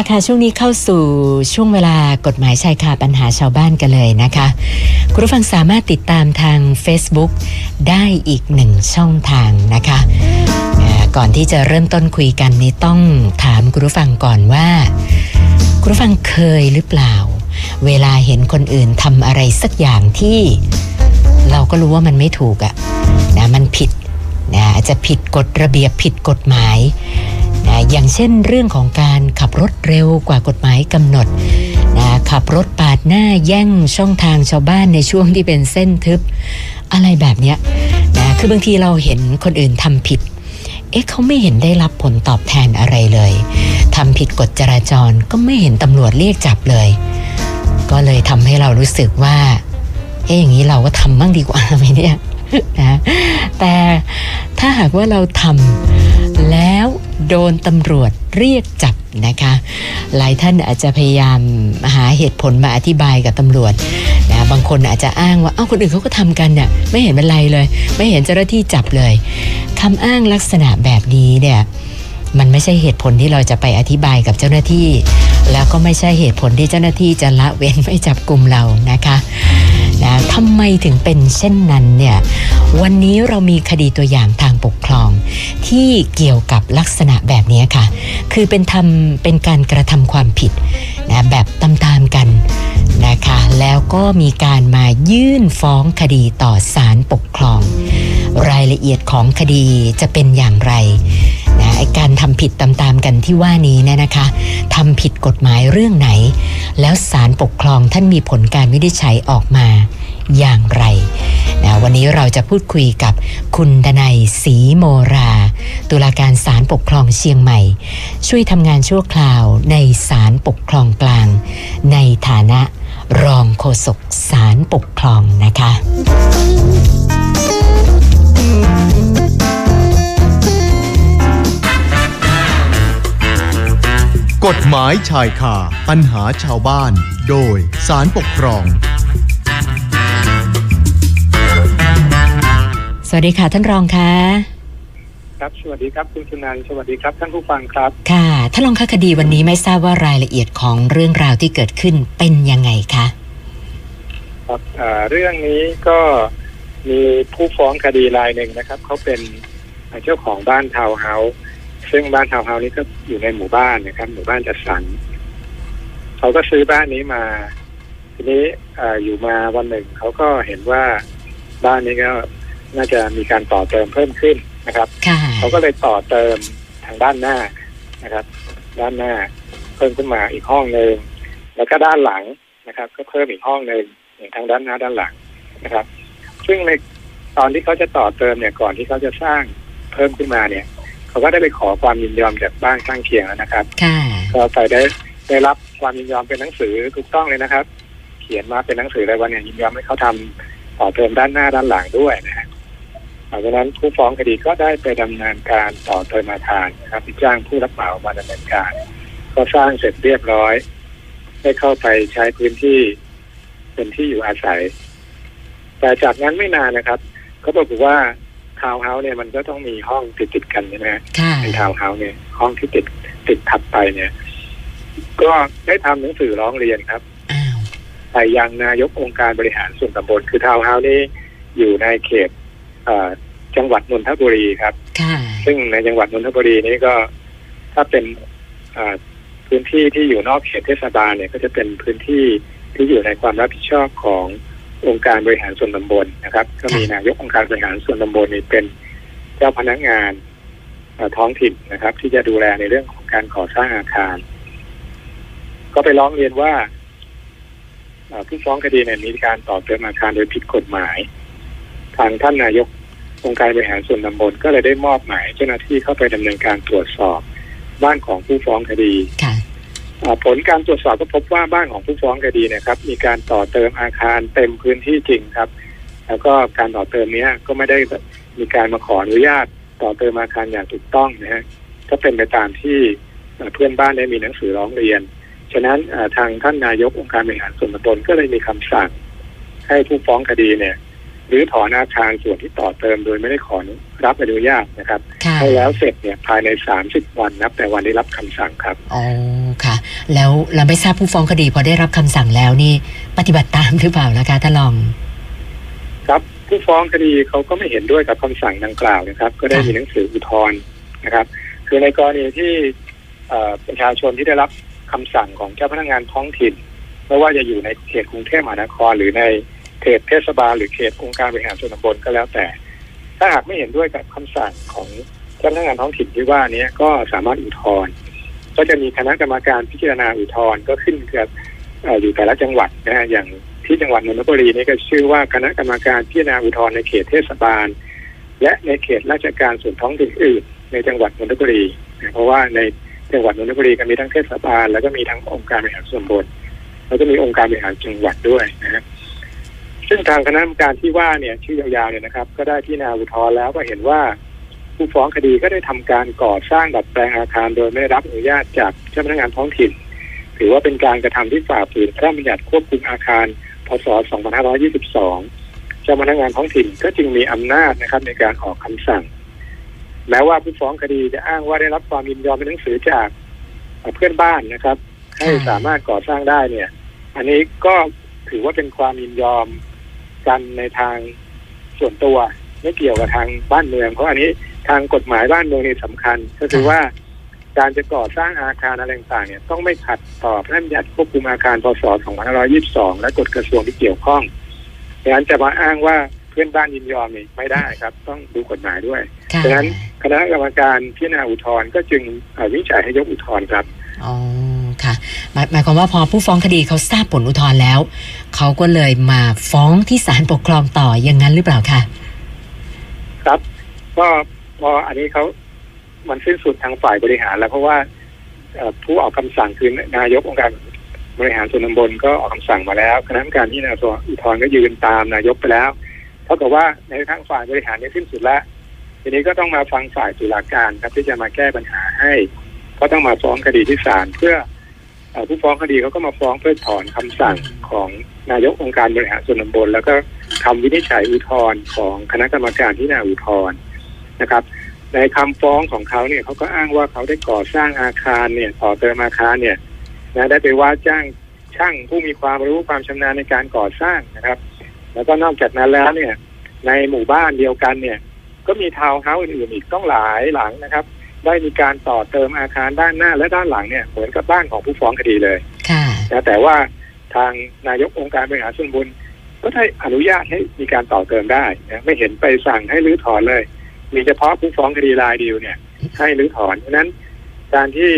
ละค่ะช่วงนี้เข้าสู่ช่วงเวลากฎหมายชายคาปัญหาชาวบ้านกันเลยนะคะ คุณผู้ฟังสามารถติดตามทาง Facebook ได้อีกหนึ่งช่องทางนะคะ ก่อนที่จะเริ่มต้นคุยกันนี้ต้องถามคุณผู้ฟังก่อนว่า คุณผู้ฟังเคยหรือเปล่า เวลาเห็นคนอื่นทำอะไรสักอย่างที่เราก็รู้ว่ามันไม่ถูกอะนะมันผิดนะอาจจะผิดกฎระเบียบผิดกฎหมาย อย่างเช่นเรื่องของการขับรถเร็วกว่ากฎหมายกำหนดนะขับรถปาดหน้าแย่งช่องทางชาวบ้านในช่วงที่เป็นเส้นทึบ อะไรแบบเนี้ยนะคือบางทีเราเห็นคนอื่นทำผิด เอ๊ะเขาไม่เห็นได้รับผลตอบแทนอะไรเลยทำผิดกฎจราจรก็ไม่เห็นตำรวจเรียกจับเลย ก็เลยทำให้เรารู้สึกว่าเอ๊ะอย่างนี้เราก็ทำบ้างดีกว่าไหมเนี่ยนะแต่ถ้าหากว่าเราทำ แล้วโดนตำรวจเรียกจับนะคะ หลายท่านอาจจะพยายามหาเหตุผลมาอธิบายกับตำรวจนะบางคนอาจจะอ้างว่าเอ้าคนอื่นเขาก็ทำกันเนี่ยไม่เห็นเป็นไรเลย ไม่เห็นเจ้าหน้าที่จับเลยคำอ้างลักษณะแบบนี้เนี่ยมันไม่ใช่เหตุผลที่เราจะไปอธิบายกับเจ้าหน้าที่ แล้วก็ไม่ใช่เหตุผลที่เจ้าหน้าที่จะละเว้นไม่จับกลุ่มเรานะคะ นะทำไมถึงเป็นเช่นนั้นเนี่ยวันนี้เรามีคดีตัวอย่างทางปกครอง ที่เกี่ยวกับลักษณะแบบนี้ค่ะ คือเป็นทำเป็นการกระทำความผิดนะแบบตามๆกันนะคะแล้วก็มีการมายื่นฟ้องคดีต่อศาลปกครอง รายละเอียดของคดีจะเป็นอย่างไร การทำผิดตามๆกันที่ว่านี้เนี่ยนะคะทำผิดกฎหมายเรื่องไหน แล้วศาลปกครองท่านมีผลการวินิจฉัยออกมาอย่างไรนะวันนี้เราจะพูดคุยกับคุณดนัยศรีโมรา ตุลาการศาลปกครองเชียงใหม่ ช่วยทำงานชั่วคราวในศาลปกครองกลาง ในฐานะรองโฆษกศาลปกครองนะคะ กฎหมายชายคาปัญหาชาวบ้าน โดยสารปกครอง สวัสดีค่ะท่านรองคะครับสวัสดีครับคุณสุนันท์สวัสดีครับท่านผู้ฟังครับ ค่ะท่านรองคะคดีวันนี้ไม่ทราบว่ารายละเอียดของเรื่องราวที่เกิดขึ้นเป็นยังไงคะครับเอ่อเรื่องนี้ก็มีผู้ฟ้องคดีรายหนึ่งนะครับเขาเป็นเจ้าของบ้านทาวน์เฮาส์ ซึ่งบ้านทาวน์เฮาส์นี้ก็อยู่ในหมู่บ้านนะครับ หมู่บ้านจัดสรรเขาก็ซื้อบ้านนี้มา ทีนี้เอออยู่มาวันหนึ่งเขาก็เห็นว่าบ้านนี้ก็น่าจะมีการต่อเติมเพิ่มขึ้นนะครับค่ะเขาก็เลยต่อเติมทางด้านหน้านะครับ ด้านหน้าเพิ่มขึ้นมาอีกห้องหนึ่งแล้วก็ด้านหลังนะครับ ก็เพิ่มอีกห้องหนึ่งอย่างทางด้านหน้าด้านหลังนะครับ ซึ่งในตอนที่เขาจะต่อเติมเนี่ยก่อนที่เขาจะสร้างเพิ่มขึ้นมาเนี่ย เขาก็ได้ไปขอความยินยอมจากบ้านข้างเคียงแล้วนะครับค่ะก็ไปได้ได้รับความยินยอมเป็นหนังสือถูกต้องเลยนะครับ เขียนมาเป็นหนังสือเลยว่าเนี่ยยินยอมให้เขาทำต่อเติมด้านหน้าด้านหลังด้วยนะฮะหลังจากนั้นผู้ฟ้องคดีก็ได้ไปดำเนินการต่อเติมอาคารนะครับจ้างผู้รับเหมามาดำเนินการ ก็สร้างเสร็จเรียบร้อย ได้เข้าไปใช้พื้นที่เป็นที่อยู่อาศัย แต่จากนั้นไม่นานนะครับเขาบอกว่า ทาวน์เฮาส์เนี่ยมันก็ต้องมีห้องติดติดๆกันใช่ไหมฮะค่ะในทาวน์เฮาส์เนี่ย ห้องที่ติดติดถัดไปเนี่ย ก็ได้ทำหนังสือร้องเรียนครับอ้าวไปยังนายกองค์การบริหารส่วนตำบลคือทาวน์เฮาส์นี่อยู่ในเขตเอ่อจังหวัดนนทบุรีครับค่ะซึ่งในจังหวัดนนทบุรีนี้ก็ถ้าเป็นเอ่อพื้นที่ที่อยู่นอกเขตเทศบาลเนี่ย ก็จะเป็นพื้นที่ที่อยู่ในความรับผิดชอบของ องค์การบริหารส่วนตำบลนะครับ ก็มีนายกองค์การบริหารส่วนตำบลนี่เป็นเจ้าพนักงานท้องถิ่นนะครับ ที่จะดูแลในเรื่องของการก่อสร้างอาคาร ก็ไปร้องเรียนว่าผู้ฟ้องคดีเนี่ยมีการต่อเติมอาคารโดยผิดกฎหมาย ทางท่านนายกองค์การบริหารส่วนตำบลก็เลยได้มอบหมายเจ้าหน้าที่เข้าไปดำเนินการตรวจสอบบ้านของผู้ฟ้องคดีค ผลการตรวจสอบก็พบว่าบ้านของผู้ฟ้องคดีเนะครับ มีการต่อเติมอาคารเต็มพื้นที่จริงครับ แล้วก็การต่อเติมเนี้ยก็ไม่ได้มีการมาขออนุญาตต่อเติมอาคารอย่างถูกต้องนะฮะก็เป็นไปตามที่เอ่อเพื่อนบ้านได้มีหนังสือร้องเรียน ฉะนั้นเอ่อทางท่านนายกองค์การบริหารส่วนตำบลก็เลยมีคำสั่งให้ผู้ฟ้องคดีเนี่ยหรือถอนอาคารส่วนที่ต่อเติมโดยไม่ได้ขอรับอนุญาตนะครับค่ะให้แล้วเสร็จเนี่ยภายใน 30 วันนับแต่วันได้รับคำสั่งครับอ๋อค่ะ แล้วเราไม่ทราบผู้ฟ้องคดีพอได้รับคำสั่งแล้วนี่ ปฏิบัติตามหรือเปล่านะคะท่านรอง ครับผู้ฟ้องคดีเขาก็ไม่เห็นด้วยกับคำสั่งดังกล่าวนะครับ ก็ได้ค่ะมีหนังสืออุทธรณ์นะครับ คือในกรณีที่เอ่อประชาชนที่ได้รับคำสั่งของเจ้าพนักงานท้องถิ่นไม่ว่าจะอยู่ในเขตกรุงเทพมหานคร หรือในเขตเทศบาลหรือเขตองค์การบริหารส่วนตำบลก็แล้วแต่ ถ้าหากไม่เห็นด้วยกับคำสั่งของเจ้าพนักงานท้องถิ่นที่ว่านี้ก็สามารถอุทธรณ์ ก็จะมีคณะกรรมการพิจารณาอุทธรณ์ก็ขึ้นกับออยู่แต่ละจังหวัดนะฮะอย่างที่จังหวัดนนทบุรีนี่ก็ชื่อว่าคณะกรรมการพิจารณาอุทธรณ์ในเขตเทศบาล และในเขตราชการส่วนท้องถิ่นอื่น ในจังหวัดนนทบุรีนะเพราะว่าในจังหวัดนนทบุรีก็มีทั้งเทศบาล แล้วก็มีทั้งองค์การบริหารส่วนบลแล้วก็มีองค์การบริหารจังหวัดด้วยนะฮะซึ่งทางคณะกรรมการที่ว่าเนี่ยชื่อยาวๆเนี่ยนะครับ ก็ได้พิจารณาอุทธรณ์แล้วก็เห็นว่า ผู้ฟ้องคดีก็ได้ทำการก่อสร้างดัดแปลงอาคาร โดยไม่ได้รับอนุญาตจากเจ้าพนักงานท้องถิ่น ถือว่าเป็นการกระทำที่ฝ่าฝืนพระราชบัญญัติควบคุมอาคาร พศ 2522 เจ้าพนักงานท้องถิ่นก็จึงมีอำนาจนะครับในการออกคำสั่ง แม้ว่าผู้ฟ้องคดีจะอ้างว่าได้รับความยินยอมเป็นหนังสือจากเพื่อนบ้านนะครับ ให้สามารถก่อสร้างได้เนี่ย อันนี้ก็ถือว่าเป็นความยินยอมกันในทางส่วนตัวไม่เกี่ยวกับทางบ้านเมือง เพราะอันนี้ ทางกฎหมายบ้านเมืองนี่สำคัญ ก็คือว่าการจะก่อสร้างอาคารอะไรต่างๆเนี่ยต้องไม่ขัดต่อพระราชบัญญัติควบคุมอาคารพศ 2522 และกฎกระทรวงที่เกี่ยวข้องดังนั้นจะมาอ้างว่าเพื่อนบ้านยินยอมนี่ไม่ได้ครับ ต้องดูกฎหมายด้วยค่ะดังนั้นคณะกรรมการพิจารณาอุทธรณ์ก็จึงเอ่อวินิจฉัยให้ยกอุทธรณ์ครับอ๋อค่ะหมายหมายความว่าพอผู้ฟ้องคดีเขาทราบผลอุทธรณ์แล้ว เขาก็เลยมาฟ้องที่ศาลปกครองต่ออย่างนั้นหรือเปล่าคะครับก็ พออันนี้เขามันสิ้นสุดทางฝ่ายบริหารแล้วเพราะว่าผู้ออกคำสั่งคือนายกองค์การบริหารส่วนตำบลก็ออกคำสั่งมาแล้ว คณะกรรมการที่นาอุทธรณ์ก็ยืนตามนายกไปแล้วเท่ากับว่าในทางฝ่ายบริหารเนี่ยสิ้นสุดแล้วทีนี้ก็ต้องมาฟังฝ่ายตุลาการครับที่จะมาแก้ปัญหาให้ ก็ต้องมาฟ้องคดีที่ศาลเพื่ออผู้ฟ้องคดีเขาก็มาฟ้องเพื่อถอนคำสั่งของนายกองค์การบริหารส่วนตำบลแล้วก็คำวินิจฉัยอุทธรณ์ของคณะกรรมการที่นาอุทธรณ์ นะครับ ในคำฟ้องของเขาเนี่ยเขาก็อ้างว่าเขาได้ก่อสร้างอาคารเนี่ยต่อเติมอาคารเนี่ยนะได้ไปว่าจ้างช่างผู้มีความรู้ความชำนาญในการก่อสร้างนะครับ แล้วก็นอกจากนั้นแล้วเนี่ย ในหมู่บ้านเดียวกันเนี่ย ก็มีทาวน์เฮาส์อื่นๆอีกต้องหลายหลังนะครับ ได้มีการต่อเติมอาคารด้านหน้าและด้านหลังเนี่ยเหมือนกับบ้านของผู้ฟ้องคดีเลยค่ะนะแต่ว่าทางนายกองค์การบริหารส่วนตำบลก็ได้อนุญาตให้มีการต่อเติมได้นะไม่เห็นไปสั่งให้รื้อถอนเลย มีเฉพาะผู้ฟ้องคดีรายเดียวเนี่ย ให้รื้อถอนเพราะฉะนั้น การที่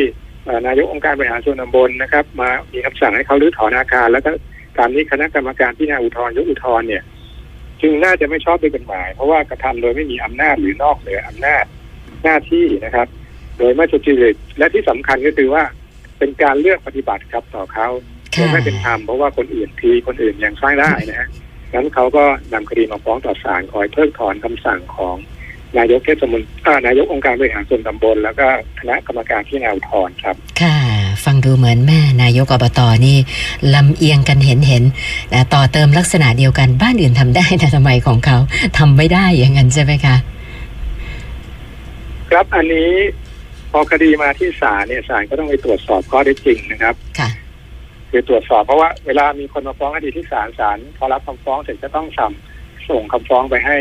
เอ่อนายกองค์การบริหารส่วนตำบลนะครับ มามีคำสั่งให้เขารื้อถอนอาคาร แล้วก็การนี้คณะกรรมการพิจารณาอุทธรณ์ยกอุทธรณ์เนี่ย จึงน่าจะไม่ชอบด้วยกฎหมาย เพราะว่ากระทำโดยไม่มีอำนาจหรือนอกเหนืออำนาจหน้าที่นะครับ โดยไม่สุจริตและที่สำคัญก็คือว่าเป็นการเลือกปฏิบัติครับต่อเขาโดยค่ะไม่เป็นธรรมเพราะว่าคนอื่นทีคนอื่นยังสร้างได้นะฮะงั้นเขาก็นำคดีมาฟ้องต่อศาลขอให้เพิกถอนคำสั่งของ นายกเทศมนตรีอ่านายกองค์การบริหารส่วนตำบล แล้วก็คณะกรรมการที่นาอุทธรณ์ครับ ค่ะ ฟังดูเหมือนแม่นายกอบตนี่ลำเอียงกันเห็นเห็นๆนะต่อเติมลักษณะเดียวกันบ้านอื่นทำได้แต่ทำไมของเขาทำไม่ได้อย่างนั้นใช่ไหมคะ ครับอันนี้พอคดีมาที่ศาลเนี่ยศาลก็ต้องไปตรวจสอบข้อเท็จจริงนะครับค่ะคือตรวจสอบเพราะว่าเวลามีคนมาฟ้องคดีที่ศาลศาลพอรับคำฟ้องเสร็จก็ต้องสั่งส่งคำฟ้องไปให้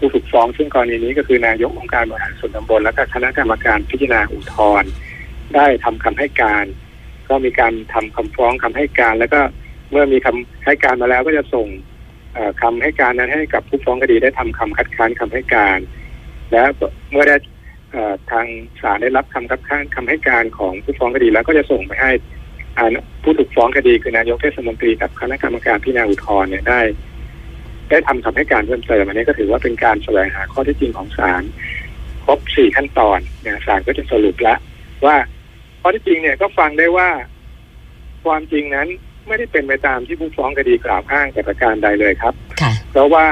ผู้ถูกฟ้องซึ่งกรณีนี้ก็คือนายกองค์การบริหารส่วนตำบลและก็คณะกรรมการพิจารณาอุทธรณ์ได้ทำคำให้การ ก็มีการทำคำฟ้องคำให้การ แล้วก็เมื่อมีคำให้การมาแล้วก็จะส่งเอ่อคำให้การนั้นให้กับผู้ฟ้องคดีได้ทำคำคัดค้านคำให้การ แล้วเมื่อได้ทางศาลได้รับคำคัดค้านคำให้การของผู้ฟ้องคดีแล้วก็จะส่งไปให้ผู้ถูกฟ้องคดีคือนายกเทศมนตรีกับคณะกรรมการพิจารณาอุทธรณ์เนี่ยได้ ได้ทำคำให้การเพิ่มเติมอันนี้ก็ถือว่าเป็นการแสวงหาข้อเท็จจริงของศาลครบสี่ขั้นตอนเนี่ยศาลก็จะสรุปแล้วว่าข้อเท็จจริงเนี่ยก็ฟังได้ว่า ความจริงนั้นไม่ได้เป็นไปตามที่ผู้ฟ้องคดีกล่าวอ้างแต่ประการใดเลยครับค่ะเพราะว่า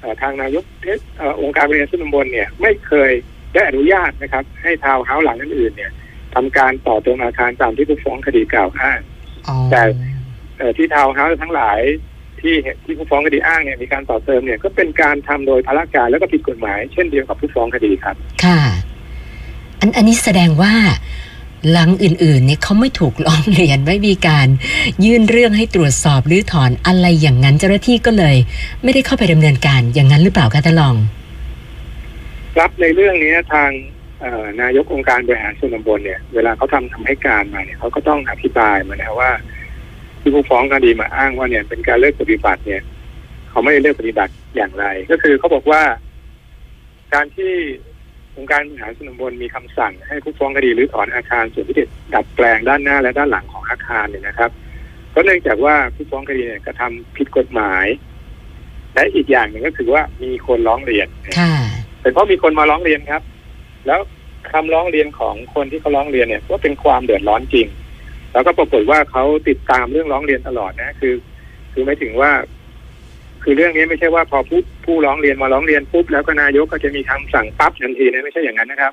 เอ่อทางนายกเทศเอ่อองค์การบริหารส่วนตำบลเนี่ย ไม่เคยได้อนุญาตนะครับ ให้ทาวน์เฮาส์หลังอื่นๆเนี่ยทำการต่อเติมอาคารตามที่ผู้ฟ้องคดีกล่าวอ้างอ๋อแต่เอ่อที่ทาวน์เฮาส์ทั้งหลาย ที่ที่ผู้ฟ้องคดีอ้างเนี่ยมีการต่อเติมเนี่ยก็เป็นการทำโดยพลการแล้วก็ผิดกฎหมาย เช่นเดียวกับผู้ฟ้องคดีครับ ค่ะ อันอันนี้แสดงว่าหลังอื่นๆเนี่ยเขาไม่ถูกร้องเรียนไม่มีการยื่นเรื่องให้ตรวจสอบหรือถอนอะไรอย่างนั้นเจ้าหน้าที่ก็เลย ไม่ได้เข้าไปดำเนินการอย่างนั้นหรือเปล่าคะท่านรอง ครับในเรื่องนี้ทางเอ่อนายกองค์การบริหารส่วนตำบลเนี่ย เวลาเขาทำทำให้การมาเนี่ยเขาก็ต้องอธิบายมานะว่า ที่ผู้ฟ้องคดีมาอ้างว่าเนี่ยเป็นการเลิกปฏิบัติเนี่ย เขาไม่ได้เลิกปฏิบัติอย่างไร ก็คือเขาบอกว่า การที่องค์การบริหารส่วนตำบลมีคำสั่ง ให้ผู้ฟ้องคดีหรือถอนอาคารส่วนที่ดัดแปลงด้านหน้าและด้านหลังของอาคารเนี่ยนะครับ ก็เนื่องจากว่าผู้ฟ้องคดีเนี่ยกระทำผิดกฎหมาย และอีกอย่างหนึ่งก็คือว่ามีคนร้องเรียนค่ะเป็นเพราะมีคนมาร้องเรียนครับ แล้วคำร้องเรียนของคนที่เขาร้องเรียนเนี่ยก็เป็นความเดือดร้อนจริง แล้วก็ปรากฏว่าเขาติดตามเรื่องร้องเรียนตลอดนะ คือ คือไม่ถึงว่า คือเรื่องนี้ไม่ใช่ว่าพอผู้ผู้ร้องเรียนมาร้องเรียนปุ๊บแล้วก็นายกก็จะมีคำสั่งปั๊บทันทีนะไม่ใช่อย่างนั้นนะครับ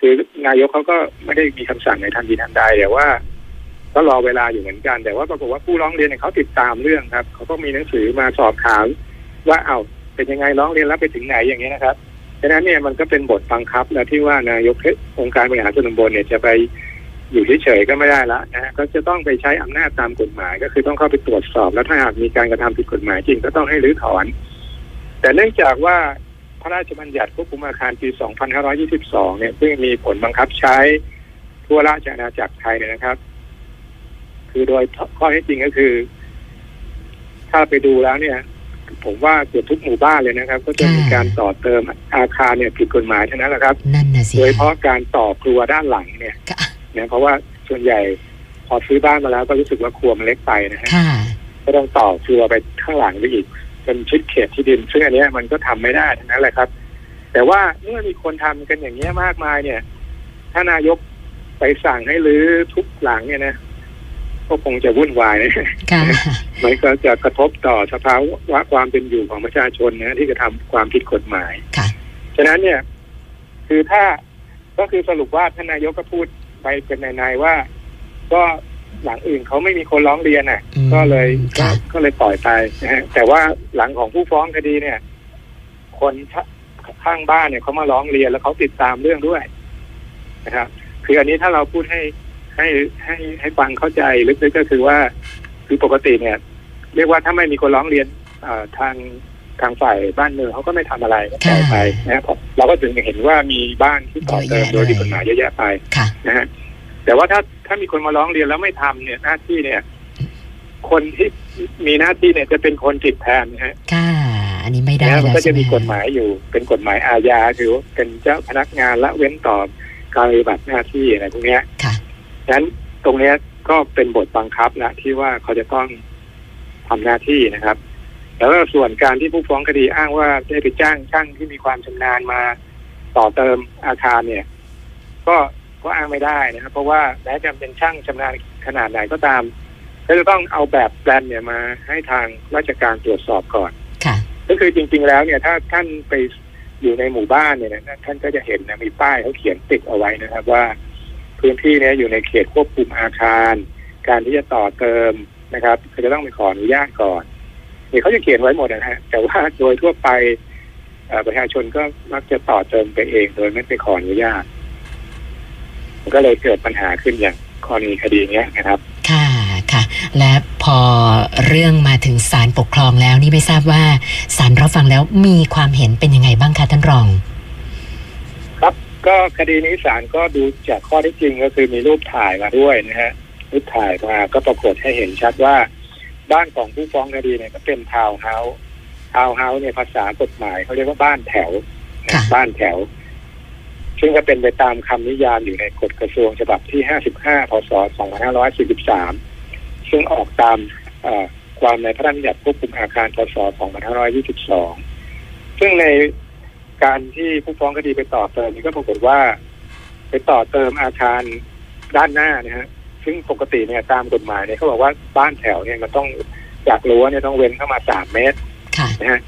คือนายกเขาก็ไม่ได้มีคำสั่งในทันทีทันใดแต่ว่าก็รอเวลาอยู่เหมือนกัน แต่ว่าปรากฏว่าผู้ร้องเรียนเขาติดตามเรื่องครับเขาก็มีหนังสือมาสอบถามว่าเอาเป็นยังไงร้องเรียนแล้วไปถึงไหนอย่างนี้นะครับฉะนั้นเนี่ยมันก็เป็นบทบังคับนะที่ว่านายกองค์การบริหารส่วนตำบลเนี่ยจะไป อยู่เฉยๆก็ไม่ได้ละนะฮะก็จะต้องไปใช้อำนาจตามกฎหมาย ก็คือต้องเข้าไปตรวจสอบ แล้วถ้าหากมีการกระทำผิดกฎหมายจริงก็ต้องให้รื้อถอน แต่เนื่องจากว่าพระราชบัญญัติควบคุมอาคารปี 2522 เนี่ยซึ่งมีผลบังคับใช้ทั่วราชอาณาจักรไทยเนี่ยนะครับ คือโดยข้อเท็จจริงก็คือ ถ้าไปดูแล้วเนี่ย ผมว่าเกือบทุกหมู่บ้านเลยนะครับ ก็จะมีการต่อเติมอาคารเนี่ยผิดกฎหมายทั้งนั้นแหละครับนั่นน่ะสิโดยเฉพาะการต่อครัวด้านหลังเนี่ยค่ะ นะเพราะว่าส่วนใหญ่พอซื้อบ้านมาแล้วก็รู้สึกว่าครัวมันเล็กไปนะฮะค่ะก็ต้องต่อครัวไปข้างหลังไปอีกเป็นชิดเขตที่ดิน ซึ่งอันเนี้ยมันก็ทำไม่ได้ทั้งนั้นแหละครับ แต่ว่าเมื่อมีคนทำกันอย่างเงี้ยมากมายเนี่ย ถ้านายกไปสั่งให้รื้อทุกหลังเนี่ยนะก็คงจะวุ่นวายนะค่ะมันก็จะกระทบต่อสภาวะความเป็นอยู่ของประชาชนนะที่กระทำความผิดกฎหมายค่ะฉะนั้นเนี่ย คือถ้าก็คือสรุปว่าท่านนายกก็พูด ไปเป็นในๆว่า ก็หลังอื่นเขาไม่มีคนร้องเรียนอะ อืมก็เลยก็ค่ะก็เลยปล่อยไปนะฮะแต่ว่าหลังของผู้ฟ้องคดีเนี่ย คนข้างบ้านเนี่ยเขามาร้องเรียนแล้วเขาติดตามเรื่องด้วยนะครับคืออันนี้ถ้าเราพูดให้ให้ให้ให้ฟังเข้าใจลึกๆก็คือว่า คือปกติเนี่ย เรียกว่าถ้าไม่มีคนร้องเรียนเอ่อทาง ทางฝ่ายบ้านเมืองเขาก็ไม่ทำอะไรก็ปล่อยไปนะครับเราก็ถึงเห็นว่ามีบ้านที่ต่อเติมโดยผิดกฎหมายเยอะแยะไปค่ะนะฮะแต่ว่าถ้าถ้ามีคนมาร้องเรียนแล้วไม่ทำเนี่ยหน้าที่เนี่ย คนที่มีหน้าที่เนี่ยจะเป็นคนผิดแทนนะฮะค่ะอันนี้ไม่ได้นะแล้วมันก็ใช่จะไหมมีกฎหมายอยู่เป็นกฎหมายอาญาคือว่าเป็นเจ้าพนักงานละเว้นต่อการปฏิบัติหน้าที่อะไรพวกเนี้ยค่ะฉะนั้นตรงเนี้ยก็เป็นบทบังคับนะที่ว่าเขาจะต้องทำหน้าที่นะครับ แล้วก็ส่วนการที่ผู้ฟ้องคดีอ้างว่าได้ไปจ้างช่างที่มีความชำนาญมาต่อเติมอาคารเนี่ย ก็ก็อ้างไม่ได้นะครับ เพราะว่าแม้จะเป็นช่างชำนาญขนาดไหนก็ตาม ก็จะต้องเอาแบบแปลนเนี่ยมาให้ทางราชการตรวจสอบก่อนค่ะก็คือจริง ๆ แล้วเนี่ย ถ้าท่านไปอยู่ในหมู่บ้านเนี่ยนะท่านก็จะเห็นนะมีป้ายเขาเขียนติดเอาไว้นะครับ ว่า พื้นที่เนี้ยอยู่ในเขตควบคุมอาคาร การที่จะต่อเติมนะครับก็จะต้องไปขออนุญาตก่อน นี่เขาจะเขียนไว้หมดนะฮะ แต่ว่าโดยทั่วไปเอ่อประชาชนก็มักจะต่อเติมไปเองโดยไม่ไปขออนุญาตมันก็เลยเกิดปัญหาขึ้นอย่างกรณีคดีเนี้ยนะครับ ค่ะค่ะ และพอเรื่องมาถึงศาลปกครองแล้วนี่ไม่ทราบว่าศาลรับฟังแล้วมีความเห็นเป็นยังไงบ้างคะท่านรอง ครับก็คดีนี้ศาลก็ดูจากข้อเท็จจริงก็คือมีรูปถ่ายมาด้วยนะฮะรูปถ่ายมาก็ปรากฏให้เห็นชัดว่า บ้านของผู้ฟ้องคดีเนี่ยก็เป็นทาวน์เฮาส์ทาวน์เฮาส์เนี่ยภาษากฎหมายเขาเรียกว่าบ้านแถวนะค่ะบ้านแถว ซึ่งก็เป็นไปตามคำนิยามอยู่ในกฎกระทรวงฉบับที่ 55 พศ 2543 ซึ่งออกตามเอ่อความในพระราชบัญญัติควบคุมอาคาร พศ 2522 ซึ่งในการที่ผู้ฟ้องคดีไปต่อเติมนี่ก็ปรากฏว่า ไปต่อเติมอาคารด้านหน้านะฮะ ซึ่งปกติเนี่ยตามกฎหมายเนี่ยเขาบอกว่าบ้านแถวเนี่ยมันต้องจากรั้วเนี่ยต้องเว้นเข้ามาสามเมตรค่ะนะฮะ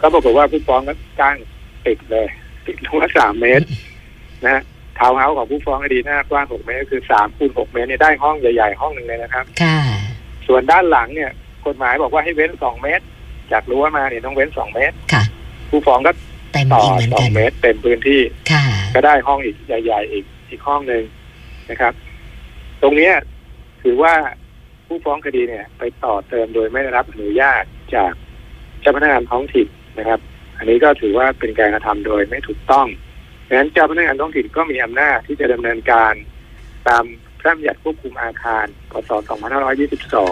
ก็ปรากฏว่าผู้ฟ้องก็จ้างติดเลย ติดรั้วสามเมตร นะฮะทาวน์เฮาส์ของผู้ฟ้องคดีหน้ากว้างหกเมตรก็คือสามคูณหกเมตรเนี่ยได้ห้องใหญ่ๆห้องหนึ่งเลยนะครับค่ะส่วนด้านหลังเนี่ยกฎหมายบอกว่าให้เว้นสองเมตร จากรั้วมาเนี่ยต้องเว้นสองเมตรค่ะ ผู้ฟ้องก็เต็มต่ออีกเหมือนสอกังนเมตรเต็มพื้นที่ค่ะก็ได้ห้องอีกใหญ่ ๆ อีกอีกห้องหนึ่งนะครับ ตรงนี้ถือว่าผู้ฟ้องคดีเนี่ย ไปต่อเติมโดยไม่ได้รับอนุญาตจากเจ้าพนักงานท้องถิ่นนะครับ อันนี้ก็ถือว่าเป็นการกระทำโดยไม่ถูกต้องดังนั้นเจ้าพนักงานท้องถิ่นก็มีอำนาจที่จะดำเนินการตามพระราชบัญญัติควบคุมอาคารพศ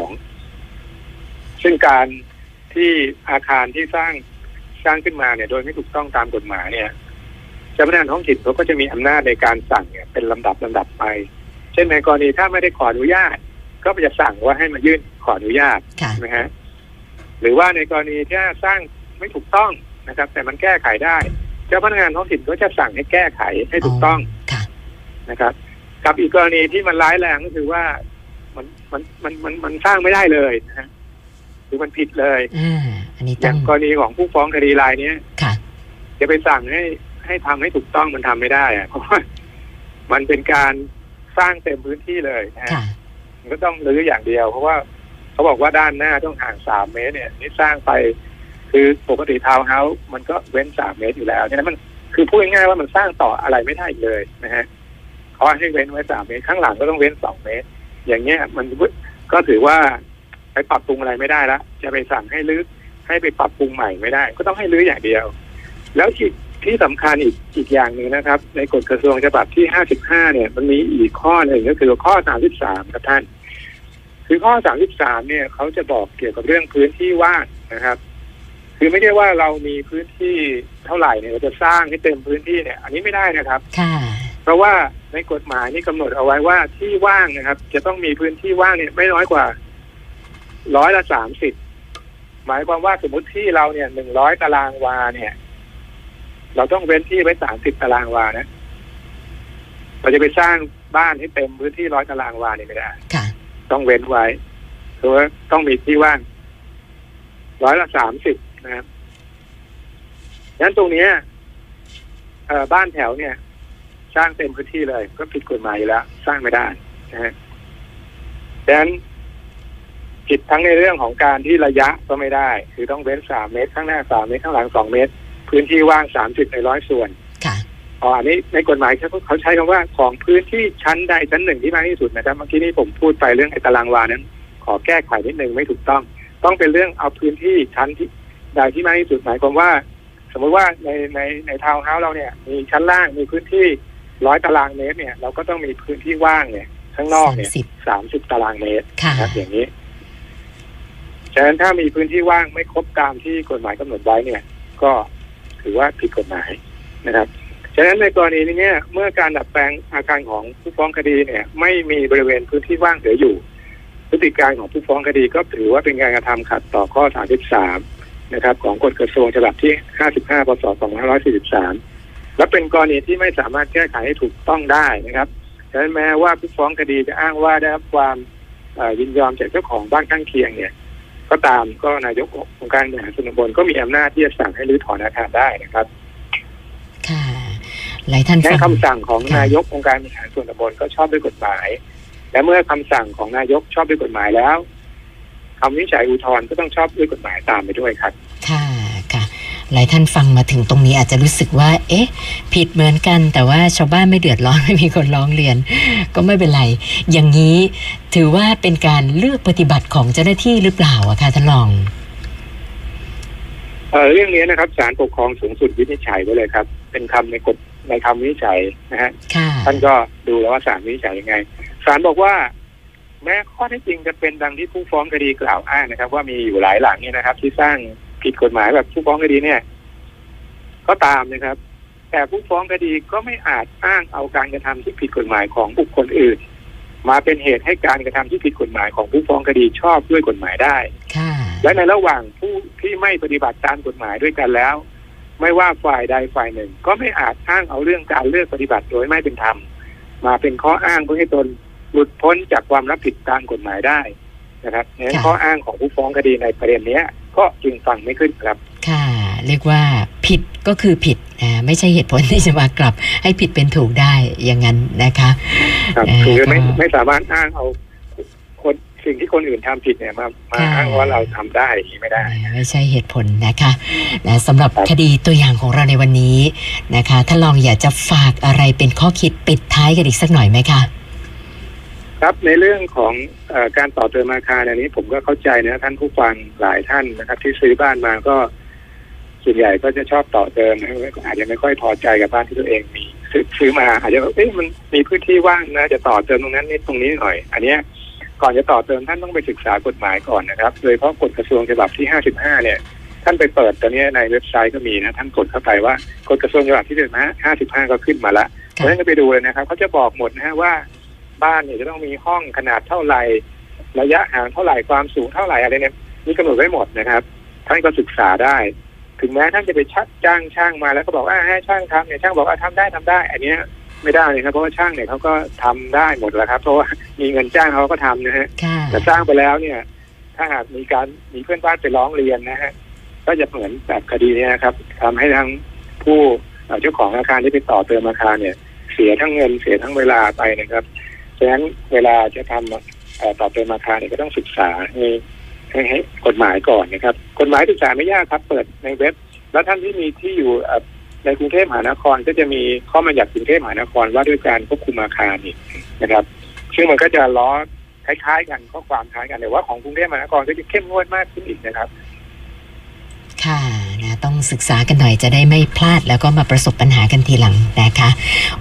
2522 ซึ่งการที่อาคารที่สร้างสร้างขึ้นมาเนี่ย โดยไม่ถูกต้องตามกฎหมายเนี่ยเจ้าพนักงานท้องถิ่นเขาก็จะมีอำนาจในการสั่งเนี่ยเป็นลำดับลำดับไป เช่นในกรณีถ้าไม่ได้ขออนุญาต ก็จะสั่งว่าให้มายื่นขออนุญาตค่ะนะฮะหรือว่าในกรณีที่สร้างไม่ถูกต้องนะครับ แต่มันแก้ไขได้เจ้าพนักงานท้องถิ่นก็จะสั่งให้แก้ไขให้ถูกต้องค่ะนะครับ กับอีกกรณีที่มันร้ายแรงก็คือว่ามันมันมันมันมันสร้างไม่ได้เลยนะฮะคือมันผิดเลยอ่าอันนี้อต้ย่าองงกรณีของผู้ฟ้องคดีรายเนี้ยค่ะจะไปสั่งให้ให้ทำให้ถูกต้องมันทำไม่ได้อะเพราะว่ามันเป็นการ สร้างเต็มพื้นที่เลยนะฮะค่ะ มันก็ต้องรื้ออย่างเดียว เพราะว่าเขาบอกว่าด้านหน้าต้องห่างสามเมตรเนี่ยนี่สร้างไป คือปกติทาวน์เฮาส์มันก็เว้นสามเมตรอยู่แล้วฉะนั้นมันคือพูดง่ายๆว่ามันสร้างต่ออะไรไม่ได้อีกเลยนะฮะเขาให้เว้นไว้สามเมตรข้างหลังก็ต้องเว้นสองเมตร อย่างเงี้ยมันก็ถือว่าไปปรับปรุงอะไรไม่ได้ละจะไปสั่งให้รื้อให้ไปปรับปรุงใหม่ไม่ได้ ก็ต้องให้รื้ออย่างเดียว แล้วที่ ที่สำคัญอีกอีกอย่างหนึ่งนะครับ ในกฎกระทรวงฉบับที่ห้าสิบห้าเนี่ย มันมีอีกข้อหนึ่งก็คือข้อสามสิบสามครับท่าน คือข้อสามสิบสามเนี่ยเขาจะบอกเกี่ยวกับเรื่องพื้นที่ว่างนะครับ คือไม่ใช่ว่าเรามีพื้นที่เท่าไหร่เนี่ยเราจะสร้างให้เต็มพื้นที่เนี่ย อันนี้ไม่ได้นะครับค่ะเพราะว่าในกฎหมายนี่กำหนดเอาไว้ว่าที่ว่างนะครับ จะต้องมีพื้นที่ว่างเนี่ยไม่น้อยกว่าร้อยละสามสิบหมายความว่าสมมติที่เราเนี่ยหนึ่งร้อยตารางวาเนี่ย เราต้องเว้นที่ไว้สามสิบตารางวานะเราจะไปสร้างบ้านให้เต็มพื้นที่ร้อยตารางวานี่ไม่ได้ค่ะต้องเว้นไว้คือว่าต้องมีที่ว่างร้อยละสามสิบนะครับดังนั้นตรงเนี้ยเอ่อบ้านแถวเนี่ย สร้างเต็มพื้นที่เลย ก็ผิดกฎหมายอยู่แล้ว สร้างไม่ได้นะฮะดังนั้นผิดทั้งในเรื่องของการที่ระยะก็ไม่ได้ คือต้องเว้นสามเมตร ข้างหน้าสามเมตร ข้างหลังสองเมตร พื้นที่ว่างสามสิบในร้อยส่วนค่ะอ๋ออันนี้ในกฎหมายเขาเขาใช้คำว่าของพื้นที่ชั้นใดชั้นหนึ่งที่มากที่สุดนะครับ เมื่อกี้นี้ผมพูดไปเรื่องไอ้ตารางวานั้น ขอแก้ไขนิดนึงไม่ถูกต้อง ต้องเป็นเรื่องเอาพื้นที่ชั้นที่ใดที่มากที่สุดหมายความว่า สมมติว่าในในในทาวน์เฮาส์เราเนี่ย มีชั้นล่างมีพื้นที่ร้อยตารางเมตรเนี่ย เราก็ต้องมีพื้นที่ว่างเนี่ยข้างนอกเนี่ย30สามสิบตารางเมตรค่ะนะครับอย่างนี้ฉะนั้นถ้ามีพื้นที่ว่างไม่ครบตามที่กฎหมายกำหนดไว้เนี่ย ก็ ถือว่าผิดกฎหมายนะครับฉะนั้นในกรณีนี้เนี่ยเมื่อการดัดแปลงอาคารของผู้ฟ้องคดีเนี่ย ไม่มีบริเวณพื้นที่ว่างเหลืออยู่ พฤติการของผู้ฟ้องคดีก็ถือว่าเป็นการกระทำขัดต่อข้อ 33 นะครับ ของกฎกระทรวงฉบับที่ 55 พศ 2543 และเป็นกรณีที่ไม่สามารถแก้ไขให้ถูกต้องได้นะครับฉะนั้นแม้ว่าผู้ฟ้องคดีจะอ้างว่าได้รับความยินยอมจากเจ้าของบ้านข้างเคียงเนี่ย ก็ตามก็นายกองค์การบริหารส่วนตำบลก็มีอำนาจที่จะสั่งให้รื้อถอนอาคารได้นะครับค่ะหลายท่านแค่ฟังคำสั่งของค่ะนายกองค์การบริหารส่วนตำบลก็ชอบด้วยกฎหมาย และเมื่อคำสั่งของนายกชอบด้วยกฎหมายแล้วคำวินิจฉัยอุทธรณ์ก็ต้องชอบด้วยกฎหมายตามไปด้วยครับค่ะค่ะ หลายท่านฟังมาถึงตรงนี้อาจจะรู้สึกว่า เอ๊ะ ผิดเหมือนกัน แต่ว่าชาวบ้านไม่เดือดร้อนไม่มีคนร้องเรียน ก็ไม่เป็นไร อย่างนี้ถือว่าเป็นการเลือกปฏิบัติของเจ้าหน้าที่หรือเปล่าอะคะท่านรองเอ่อเรื่องนี้นะครับศาลปกครองสูงสุดวินิจฉัยไว้เลยครับ เป็นคำในกฎในคำวินิจฉัยนะฮะค่ะท่านก็ดูแล้วว่าศาลวินิจฉัยยังไงศาลบอกว่า แม้ข้อเท็จจริงจะเป็นดังที่ผู้ฟ้องคดีกล่าวอ้างนะครับ ว่ามีอยู่หลายหลังเนี่ยนะครับ ที่สร้าง ผิดกฎหมายแบบผู้ฟ้องคดีเนี่ย ก็ตามนะครับ แต่ผู้ฟ้องคดีก็ไม่อาจอ้างเอาการกระทำที่ผิดกฎหมายของบุคคลอื่น มาเป็นเหตุให้การกระทำที่ผิดกฎหมายของผู้ฟ้องคดีชอบด้วยกฎหมายได้ค่ะและในระหว่างผู้ที่ไม่ปฏิบัติตามกฎหมายด้วยกันแล้ว ไม่ว่าฝ่ายใดฝ่ายหนึ่ง ก็ไม่อาจอ้างเอาเรื่องการเลือกปฏิบัติโดยไม่เป็นธรรมมาเป็นข้ออ้างเพื่อให้ตนหลุดพ้นจากความรับผิดตามกฎหมายได้นะครับดังนั้นค่ะข้ออ้างของผู้ฟ้องคดีในประเด็นเนี้ย ก็จึงฟังไม่ขึ้นครับ ค่ะ เรียกว่าผิดก็คือผิดนะไม่ใช่เหตุผลที่จะมากลับ ให้ผิดเป็นถูกได้อย่างนั้นนะคะครับเอ่อคือไม่ก็ไม่สามารถอ้างเอาคนสิ่งที่คนอื่นทำผิดเนี่ยมามาค่ะอ้างว่าเราทำได้อย่างนี้ไม่ได้ ไม่ใช่เหตุผลนะคะนะสำหรับครับคดีตัวอย่างของเราในวันนี้นะคะ ถ้าลองอยากจะฝากอะไรเป็นข้อคิดปิดท้ายกันอีกสักหน่อยไหมคะ ครับในเรื่องของเออการต่อเติมอาคารอันนี้ ผมก็เข้าใจนะท่านผู้ฟังหลายท่านนะครับ ที่ซื้อบ้านมาก็ส่วนใหญ่ก็จะชอบต่อเติมนะอาจจะไม่ค่อยพอใจกับบ้านที่ตัวเองมีซื้อซื้อมาอาจจะแบบเอ๊ะมันมีพื้นที่ว่างนะจะต่อเติมตรงนั้นนิดตรงนี้หน่อย อันเนี้ยก่อนจะต่อเติมท่านต้องไปศึกษากฎหมายก่อนนะครับ โดยเฉพาะกฎกระทรวงฉบับที่ 55 เนี่ย ท่านไปเปิดตอนนี้ในเว็บไซต์ก็มีนะ ท่านกดเข้าไปว่ากฎกระทรวงฉบับที่ 55 ก็ขึ้นมาละเพค่ะราะฉะนั้นก็ไปดูเลยนะครับเขาจะบอกหมดนะฮะว่า บ้านเนี่ยจะต้องมีห้องขนาดเท่าไหร่ ระยะห่างเท่าไหร่ความสูงเท่าไหร่อะไรเนี่ยมีกำหนดไว้หมดนะครับท่านก็ศึกษาได้ ถึงแม้ท่านจะไปชักจ้างช่างมาแล้วก็บอกว่าให้ช่างทำเนี่ยช่างบอกว่าทำได้ทำได้ อันเนี้ยไม่ได้เลยครับเพราะว่าช่างเนี่ยเขาก็ทำได้หมดแล้วครับ เพราะว่ามีเงินจ้างเขาก็ทำนะฮะค่ะแต่สร้างไปแล้วเนี่ย ถ้าหากมีการมีเพื่อนบ้านไปร้องเรียนนะฮะก็จะเหมือนแบบคดีเนี้นะครับทำให้ทั้งผู้เอ่อเจ้าของอาคารที่ไปต่อเติมอาคารเนี่ย เสียทั้งเงินเสียทั้งเวลาไปนะครับ ฉะนั้นเวลาจะทำเอ่อต่อเติมอาคารเนี่ยก็ต้องศึกษาให้ให้กฎหมายก่อนนะครับ กฎหมายศึกษาไม่ยากครับ เปิดในเว็บ แล้วท่านที่มีที่อยู่ในกรุงเทพมหานครก็จะมีข้อบัญญัติกรุงเทพมหานครว่าด้วยการควบคุมอาคารนี่นะครับ ซึ่งมันก็จะล้อคล้ายๆ กันข้อความคล้ายกันแต่ว่าของกรุงเทพมหานครก็จะเข้มงวดมากขึ้นอีกนะครับ ค่ะ ต้องศึกษากันหน่อยจะได้ไม่พลาด แล้วก็มาประสบปัญหากันทีหลังนะคะ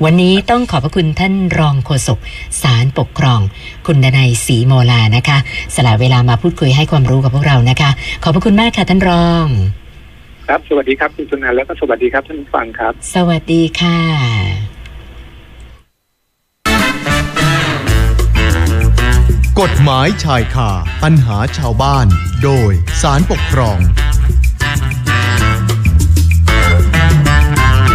วันนี้ต้องขอบพระคุณท่านรองโฆษกสารปกครอง คุณดนัยศรีโมลานะคะ สละเวลามาพูดคุยให้ความรู้กับพวกเรานะคะ ขอบพระคุณมากค่ะท่านรอง ครับ สวัสดีครับคุณสุนันท์แล้วก็สวัสดีครับท่านผู้ฟังครับ สวัสดีค่ะกฎหมายชายคาปัญหาชาวบ้าน โดยสารปกครอง